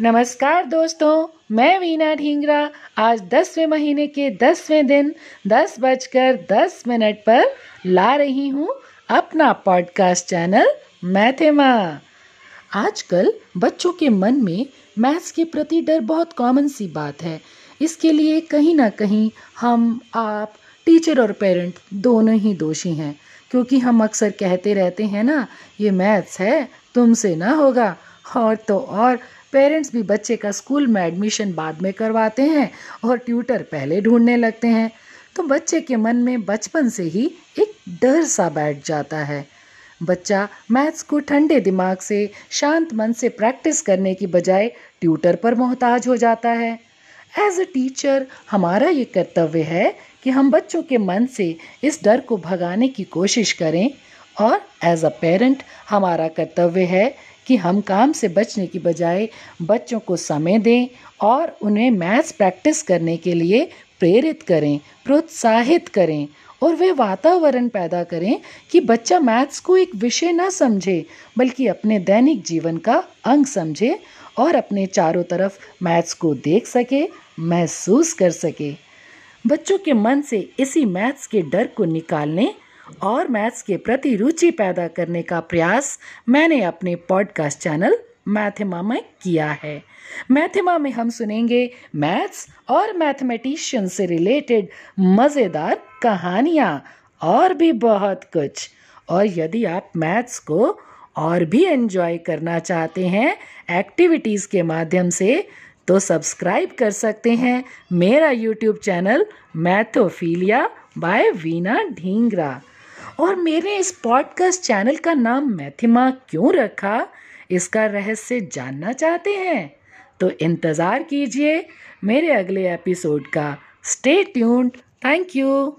नमस्कार दोस्तों, मैं वीना ढींगरा। आज दसवें महीने के दसवें दिन, दस बजकर दस मिनट पर ला रही हूँ अपना पॉडकास्ट चैनल, मैथेमा। आजकल बच्चों के मन में मैथ्स के प्रति डर बहुत कॉमन सी बात है। इसके लिए कहीं ना कहीं हम, आप, टीचर और पेरेंट दोनों ही दोषी हैं, क्योंकि हम अक्सर कहते रहते हैं ना, ये मैथ्स है, तुमसे ना होगा। और तो और पेरेंट्स भी बच्चे का स्कूल में एडमिशन बाद में करवाते हैं और ट्यूटर पहले ढूँढने लगते हैं। तो बच्चे के मन में बचपन से ही एक डर सा बैठ जाता है। बच्चा मैथ्स को ठंडे दिमाग से, शांत मन से प्रैक्टिस करने की बजाय ट्यूटर पर मोहताज हो जाता है। एज अ टीचर हमारा ये कर्तव्य है कि हम बच्चों के मन से इस डर को भगाने की कोशिश करें और एज अ पेरेंट हमारा कर्तव्य है कि हम काम से बचने की बजाय बच्चों को समय दें और उन्हें मैथ्स प्रैक्टिस करने के लिए प्रेरित करें, प्रोत्साहित करें और वे वातावरण पैदा करें कि बच्चा मैथ्स को एक विषय ना समझे, बल्कि अपने दैनिक जीवन का अंग समझे और अपने चारों तरफ़ मैथ्स को देख सके, महसूस कर सके। बच्चों के मन से इसी मैथ्स के डर को निकालने और मैथ्स के प्रति रुचि पैदा करने का प्रयास मैंने अपने पॉडकास्ट चैनल मैथमा में किया है। मैथमा में हम सुनेंगे मैथ्स और मैथमेटिशियन से रिलेटेड मज़ेदार कहानियाँ और भी बहुत कुछ। और यदि आप मैथ्स को और भी एंजॉय करना चाहते हैं एक्टिविटीज़ के माध्यम से तो सब्सक्राइब कर सकते हैं मेरा YouTube channel Mathophilia by Veena Dhingra. और मेरे इस पॉडकास्ट चैनल का नाम मैथिमा क्यों रखा? इसका रहस्य जानना चाहते हैं? तो इंतज़ार कीजिए, मेरे अगले एपिसोड का। Stay tuned thank you